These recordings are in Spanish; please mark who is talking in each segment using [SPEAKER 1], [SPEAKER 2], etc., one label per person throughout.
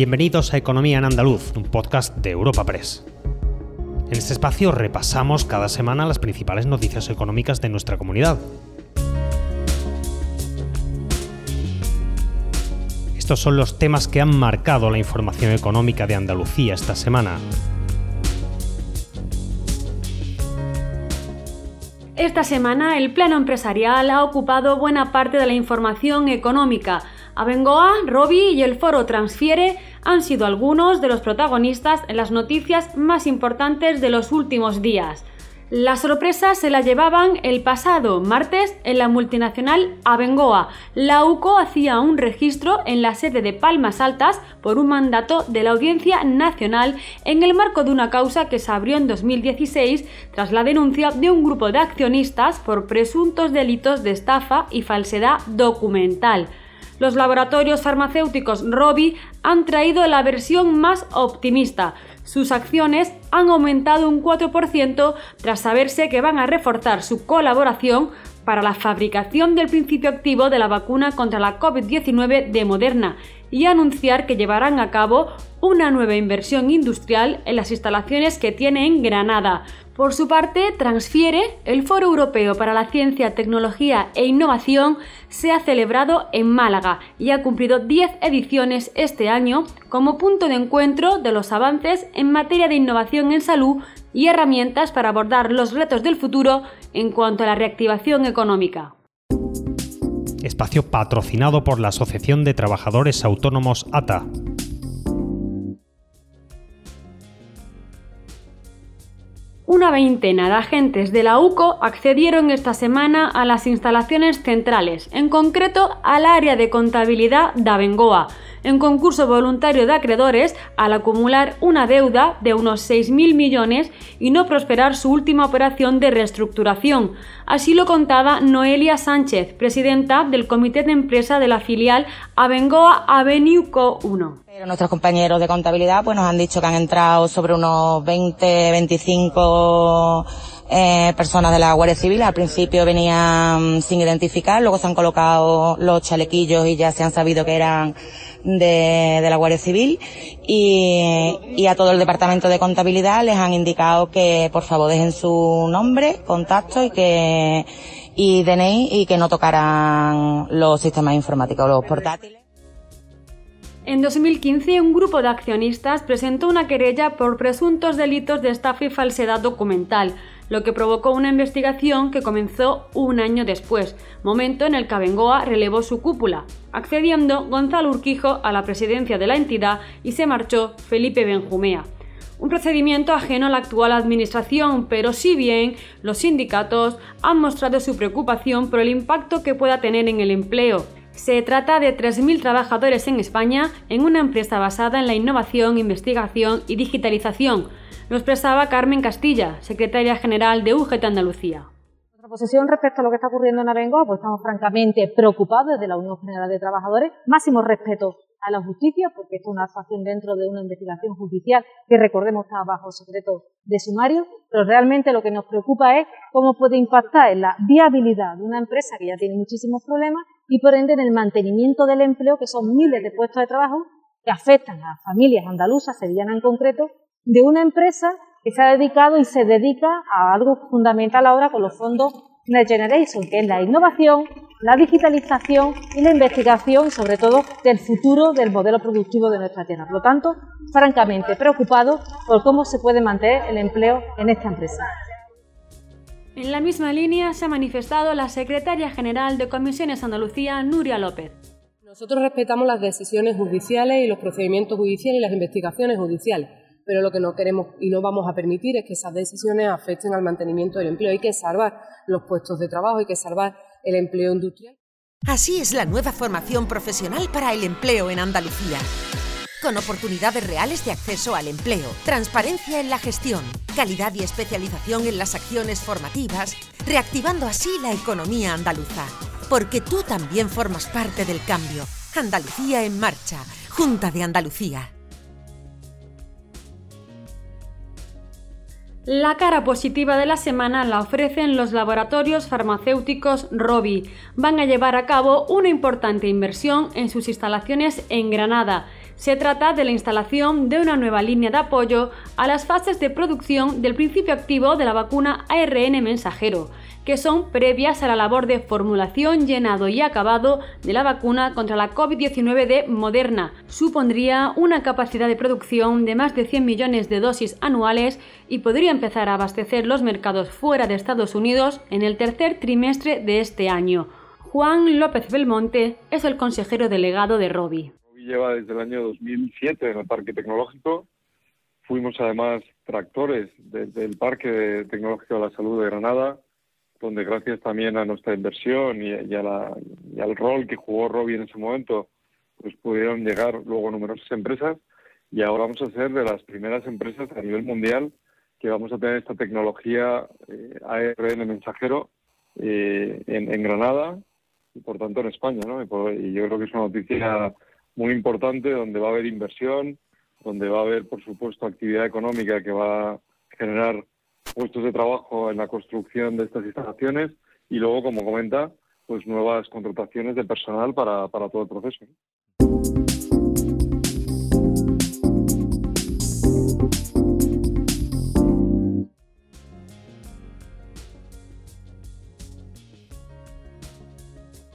[SPEAKER 1] Bienvenidos a Economía en Andaluz, un podcast de Europa Press. En este espacio repasamos cada semana las principales noticias económicas de nuestra comunidad. Estos son los temas que han marcado la información económica de Andalucía esta semana.
[SPEAKER 2] Esta semana el plano empresarial ha ocupado buena parte de la información económica. Abengoa, Robi y el foro Transfiere han sido algunos de los protagonistas en las noticias más importantes de los últimos días. La sorpresa se la llevaban el pasado martes en la multinacional Abengoa. La UCO hacía un registro en la sede de Palmas Altas por un mandato de la Audiencia Nacional en el marco de una causa que se abrió en 2016 tras la denuncia de un grupo de accionistas por presuntos delitos de estafa y falsedad documental los laboratorios farmacéuticos Robi han traído la versión más optimista. Sus acciones han aumentado un 4% tras saberse que van a reforzar su colaboración para la fabricación del principio activo de la vacuna contra la COVID-19 de Moderna y anunciar que llevarán a cabo una nueva inversión industrial en las instalaciones que tiene en Granada. Por su parte, Transfiere, el Foro Europeo para la Ciencia, Tecnología e Innovación, se ha celebrado en Málaga y ha cumplido 10 ediciones este año como punto de encuentro de los avances en materia de innovación en salud y herramientas para abordar los retos del futuro en cuanto a la reactivación económica.
[SPEAKER 1] Espacio patrocinado por la Asociación de Trabajadores Autónomos ATA.
[SPEAKER 2] Una veintena de agentes de la UCO accedieron esta semana a las instalaciones centrales, en concreto al área de contabilidad de Abengoa, en concurso voluntario de acreedores al acumular una deuda de unos 6.000 millones y no prosperar su última operación de reestructuración. Así lo contaba Noelia Sánchez, presidenta del comité de empresa de la filial Abengoa Avenue Co 1.
[SPEAKER 3] Pero nuestros compañeros de contabilidad pues nos han dicho que han entrado sobre unos 20, 25 eh, personas de la Guardia Civil. Al principio venían sin identificar, luego se han colocado los chalequillos y ya se han sabido que eran de, la Guardia Civil y, a todo el departamento de contabilidad les han indicado que por favor dejen su nombre, contacto y que y DNI y que no tocaran los sistemas informáticos, los portátiles.
[SPEAKER 2] En 2015, un grupo de accionistas presentó una querella por presuntos delitos de estafa y falsedad documental lo que provocó una investigación que comenzó un año después, momento en el que Abengoa relevó su cúpula, accediendo Gonzalo Urquijo a la presidencia de la entidad y se marchó Felipe Benjumea. Un procedimiento ajeno a la actual administración, pero si bien los sindicatos han mostrado su preocupación por el impacto que pueda tener en el empleo. Se trata de 3.000 trabajadores en España en una empresa basada en la innovación, investigación y digitalización, lo expresaba Carmen Castilla, secretaria general de UGT Andalucía.
[SPEAKER 4] Nuestra posición respecto a lo que está ocurriendo en Abengoa, pues estamos francamente preocupados desde la Unión General de Trabajadores. Máximo respeto a la justicia, porque esto es una actuación dentro de una investigación judicial que, recordemos, está bajo secreto de sumario, pero realmente lo que nos preocupa es cómo puede impactar en la viabilidad de una empresa que ya tiene muchísimos problemas y, por ende, en el mantenimiento del empleo, que son miles de puestos de trabajo que afectan a familias andaluzas, sevillanas en concreto, de una empresa que se ha dedicado y se dedica a algo fundamental ahora con los fondos Next Generation, que es la innovación, la digitalización y la investigación sobre todo del futuro del modelo productivo de nuestra tierra. Por lo tanto, francamente preocupado por cómo se puede mantener el empleo en esta empresa.
[SPEAKER 2] En la misma línea se ha manifestado la secretaria general de Comisiones Andalucía, Nuria López.
[SPEAKER 5] Nosotros respetamos las decisiones judiciales y los procedimientos judiciales y las investigaciones judiciales pero lo que no queremos y no vamos a permitir es que esas decisiones afecten al mantenimiento del empleo. Hay que salvar los puestos de trabajo, hay que salvar el empleo industrial.
[SPEAKER 6] Así es la nueva formación profesional para el empleo en Andalucía. Con oportunidades reales de acceso al empleo, transparencia en la gestión, calidad y especialización en las acciones formativas, reactivando así la economía andaluza. Porque tú también formas parte del cambio. Andalucía en marcha. Junta de Andalucía.
[SPEAKER 2] La cara positiva de la semana la ofrecen los laboratorios farmacéuticos Robi. Van a llevar a cabo una importante inversión en sus instalaciones en Granada. Se trata de la instalación de una nueva línea de apoyo a las fases de producción del principio activo de la vacuna ARN mensajero, que son previas a la labor de formulación, llenado y acabado de la vacuna contra la COVID-19 de Moderna. Supondría una capacidad de producción de más de 100 millones de dosis anuales y podría empezar a abastecer los mercados fuera de Estados Unidos en el tercer trimestre de este año. Juan López Belmonte es el consejero delegado de Robi
[SPEAKER 7] lleva desde el año 2007 en el Parque Tecnológico. Fuimos además tractores del Parque Tecnológico de la Salud de Granada, donde gracias también a nuestra inversión y, al rol que jugó Robbie en ese momento, pues pudieron llegar luego numerosas empresas y ahora vamos a ser de las primeras empresas a nivel mundial que vamos a tener esta tecnología eh, ARN mensajero eh, en, Granada y por tanto en España, ¿no? y yo creo que es una noticia muy importante donde va a haber inversión, donde va a haber, por supuesto, actividad económica que va a generar puestos de trabajo en la construcción de estas instalaciones y luego, como comenta, pues nuevas contrataciones de personal para, para todo el proceso.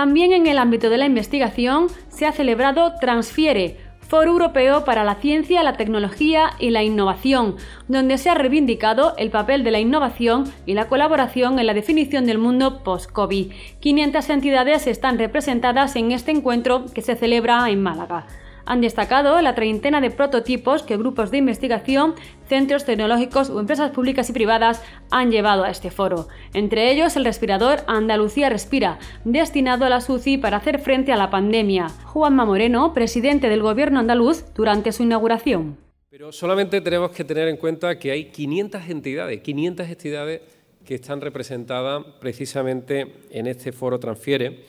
[SPEAKER 2] También en el ámbito de la investigación se ha celebrado Transfiere, Foro Europeo para la Ciencia, la Tecnología y la Innovación, donde se ha reivindicado el papel de la innovación y la colaboración en la definición del mundo post-COVID. 500 entidades están representadas en este encuentro que se celebra en Málaga han destacado la treintena de prototipos que grupos de investigación, centros tecnológicos o empresas públicas y privadas han llevado a este foro. Entre ellos el respirador Andalucía Respira, destinado a la SUCI para hacer frente a la pandemia. Juanma Moreno, presidente del gobierno andaluz, durante su inauguración.
[SPEAKER 8] Pero solamente tenemos que tener en cuenta que hay 500 entidades, 500 entidades que están representadas precisamente en este foro Transfiere.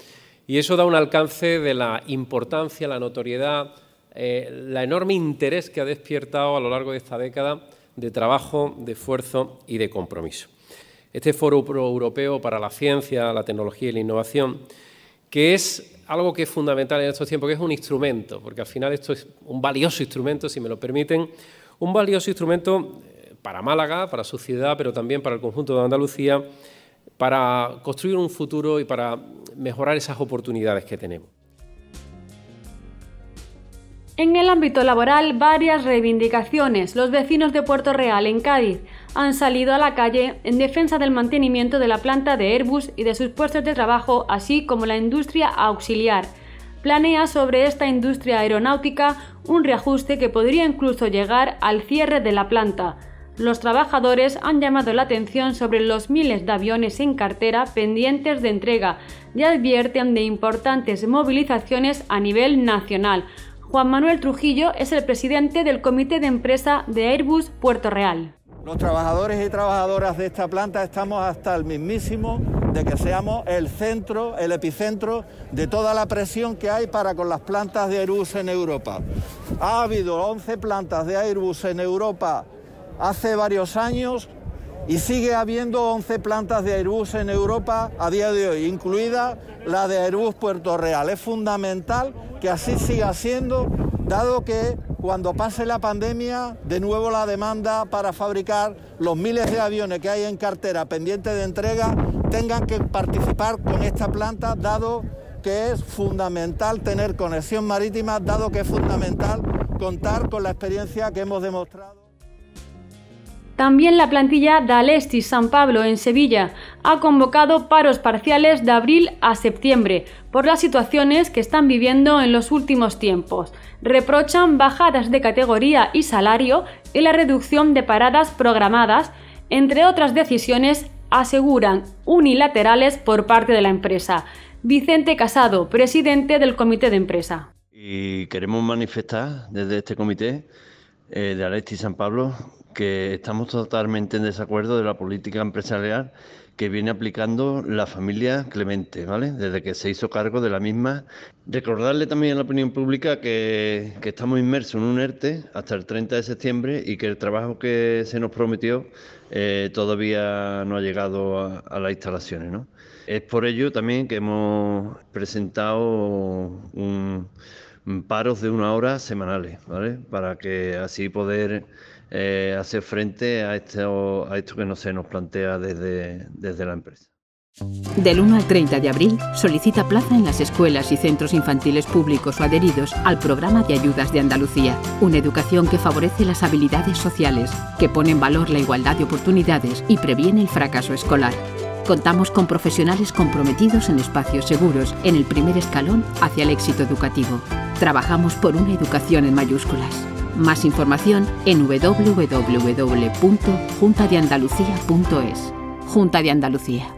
[SPEAKER 8] Y eso da un alcance de la importancia, la notoriedad, eh, la enorme interés que ha despiertado a lo largo de esta década de trabajo, de esfuerzo y de compromiso. Este Foro Europeo para la Ciencia, la Tecnología y la Innovación, que es algo que es fundamental en estos tiempos, que es un instrumento, porque al final esto es un valioso instrumento, si me lo permiten, un valioso instrumento eh, para Málaga, para su ciudad, pero también para el conjunto de Andalucía, para construir un futuro y para mejorar esas oportunidades que tenemos.
[SPEAKER 2] En el ámbito laboral, varias reivindicaciones. Los vecinos de Puerto Real, en Cádiz, han salido a la calle en defensa del mantenimiento de la planta de Airbus y de sus puestos de trabajo, así como la industria auxiliar. Planea sobre esta industria aeronáutica un reajuste que podría incluso llegar al cierre de la planta. Los trabajadores han llamado la atención sobre los miles de aviones en cartera pendientes de entrega y advierten de importantes movilizaciones a nivel nacional, Juan Manuel Trujillo es el presidente del Comité de Empresa de Airbus Puerto Real.
[SPEAKER 9] Los trabajadores y trabajadoras de esta planta estamos hasta el mismísimo de que seamos el centro, el epicentro de toda la presión que hay para con las plantas de Airbus en Europa. Ha habido 11 plantas de Airbus en Europa hace varios años y sigue habiendo 11 plantas de Airbus en Europa a día de hoy, incluida la de Airbus Puerto Real. Es fundamental que así siga siendo, dado que cuando pase la pandemia, de nuevo la demanda para fabricar los miles de aviones que hay en cartera pendientes de entrega tengan que participar con esta planta, dado que es fundamental tener conexión marítima, dado que es fundamental contar con la experiencia que hemos demostrado.
[SPEAKER 2] También la plantilla de San Pablo en Sevilla ha convocado paros parciales de abril a septiembre por las situaciones que están viviendo en los últimos tiempos. Reprochan bajadas de categoría y salario y la reducción de paradas programadas, entre otras decisiones aseguran unilaterales por parte de la empresa. Vicente Casado, presidente del comité de empresa.
[SPEAKER 10] Y queremos manifestar desde este comité eh, de Alestis San Pablo que estamos totalmente en desacuerdo de la política empresarial que viene aplicando la familia Clemente, ¿vale? Desde que se hizo cargo de la misma. Recordarle también a la opinión pública que, estamos inmersos en un ERTE hasta el 30 de septiembre y que el trabajo que se nos prometió eh, todavía no ha llegado a, a las instalaciones, ¿no? Es por ello también que hemos presentado un paros de una hora semanales, ¿vale? Para que así poder eh, hacer frente a esto, a esto que no se nos plantea desde, desde la empresa.
[SPEAKER 11] Del 1 al 30 de abril, solicita plaza en las escuelas y centros infantiles públicos o adheridos al programa de ayudas de Andalucía, una educación que favorece las habilidades sociales, que pone en valor la igualdad de oportunidades y previene el fracaso escolar. Contamos con profesionales comprometidos en espacios seguros, en el primer escalón hacia el éxito educativo. Trabajamos por una educación en mayúsculas. Más información en www.juntadeandalucía.es. Junta de Andalucía.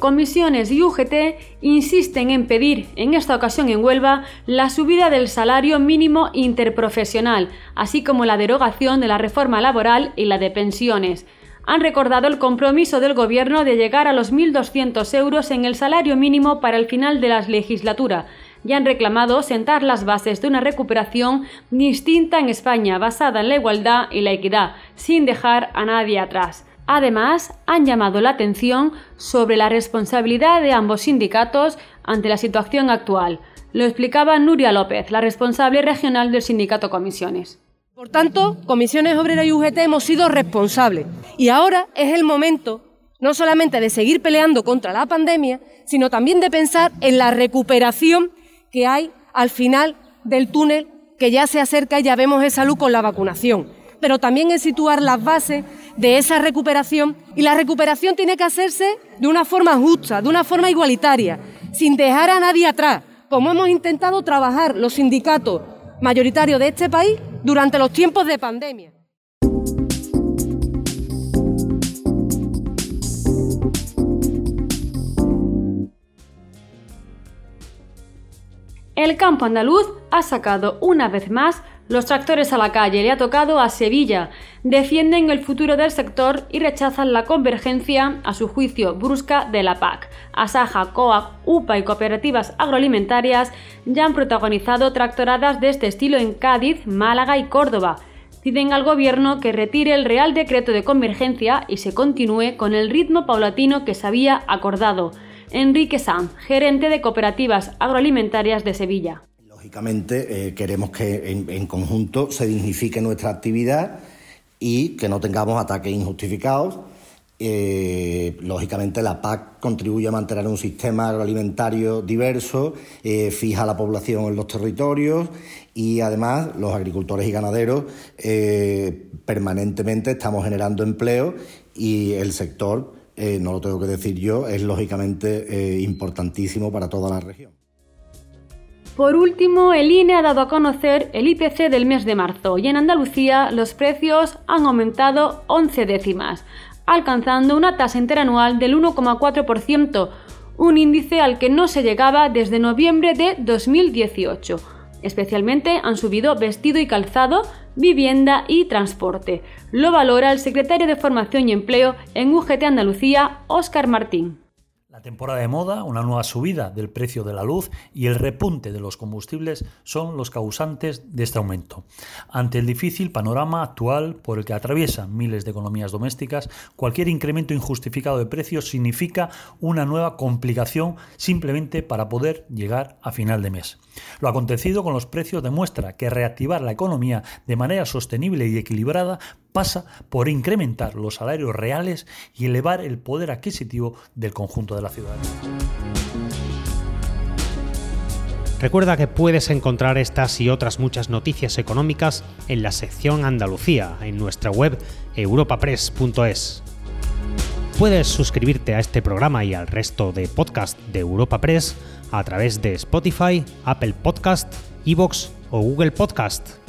[SPEAKER 2] Comisiones y UGT insisten en pedir, en esta ocasión en Huelva, la subida del salario mínimo interprofesional, así como la derogación de la reforma laboral y la de pensiones. Han recordado el compromiso del Gobierno de llegar a los 1.200 euros en el salario mínimo para el final de la legislatura y han reclamado sentar las bases de una recuperación distinta en España, basada en la igualdad y la equidad, sin dejar a nadie atrás. Además, han llamado la atención sobre la responsabilidad de ambos sindicatos ante la situación actual. Lo explicaba Nuria López, la responsable regional del sindicato Comisiones.
[SPEAKER 5] Por tanto, Comisiones Obreras y UGT hemos sido responsables y ahora es el momento no solamente de seguir peleando contra la pandemia, sino también de pensar en la recuperación que hay al final del túnel que ya se acerca y ya vemos esa luz con la vacunación pero también es situar las bases de esa recuperación y la recuperación tiene que hacerse de una forma justa, de una forma igualitaria, sin dejar a nadie atrás, como hemos intentado trabajar los sindicatos mayoritarios de este país durante los tiempos de pandemia.
[SPEAKER 2] El campo andaluz ha sacado una vez más los tractores a la calle le ha tocado a Sevilla. Defienden el futuro del sector y rechazan la convergencia, a su juicio brusca, de la PAC. Asaja, COAC, UPA y cooperativas agroalimentarias ya han protagonizado tractoradas de este estilo en Cádiz, Málaga y Córdoba. Piden al gobierno que retire el Real Decreto de Convergencia y se continúe con el ritmo paulatino que se había acordado. Enrique Sanz, gerente de cooperativas agroalimentarias de Sevilla.
[SPEAKER 12] Lógicamente, eh, queremos que en, conjunto se dignifique nuestra actividad y que no tengamos ataques injustificados. Eh, lógicamente, la PAC contribuye a mantener un sistema agroalimentario diverso, eh, fija la población en los territorios y además los agricultores y ganaderos permanentemente estamos generando empleo y el sector, no lo tengo que decir yo, es lógicamente importantísimo para toda la región.
[SPEAKER 2] Por último, el INE ha dado a conocer el IPC del mes de marzo y en Andalucía los precios han aumentado 11 décimas, alcanzando una tasa interanual del 1,4%, un índice al que no se llegaba desde noviembre de 2018. Especialmente han subido vestido y calzado, vivienda y transporte. Lo valora el secretario de Formación y Empleo en UGT Andalucía, Óscar Martín.
[SPEAKER 13] La temporada de moda, una nueva subida del precio de la luz y el repunte de los combustibles son los causantes de este aumento. Ante el difícil panorama actual por el que atraviesan miles de economías domésticas, cualquier incremento injustificado de precios significa una nueva complicación simplemente para poder llegar a final de mes. Lo acontecido con los precios demuestra que reactivar la economía de manera sostenible y equilibrada pasa por incrementar los salarios reales y elevar el poder adquisitivo del conjunto de la ciudadanía.
[SPEAKER 1] Recuerda que puedes encontrar estas y otras muchas noticias económicas en la sección Andalucía, en nuestra web europapress.es. Puedes suscribirte a este programa y al resto de podcast de Europa Press a través de Spotify, Apple Podcast, Evox o Google Podcast.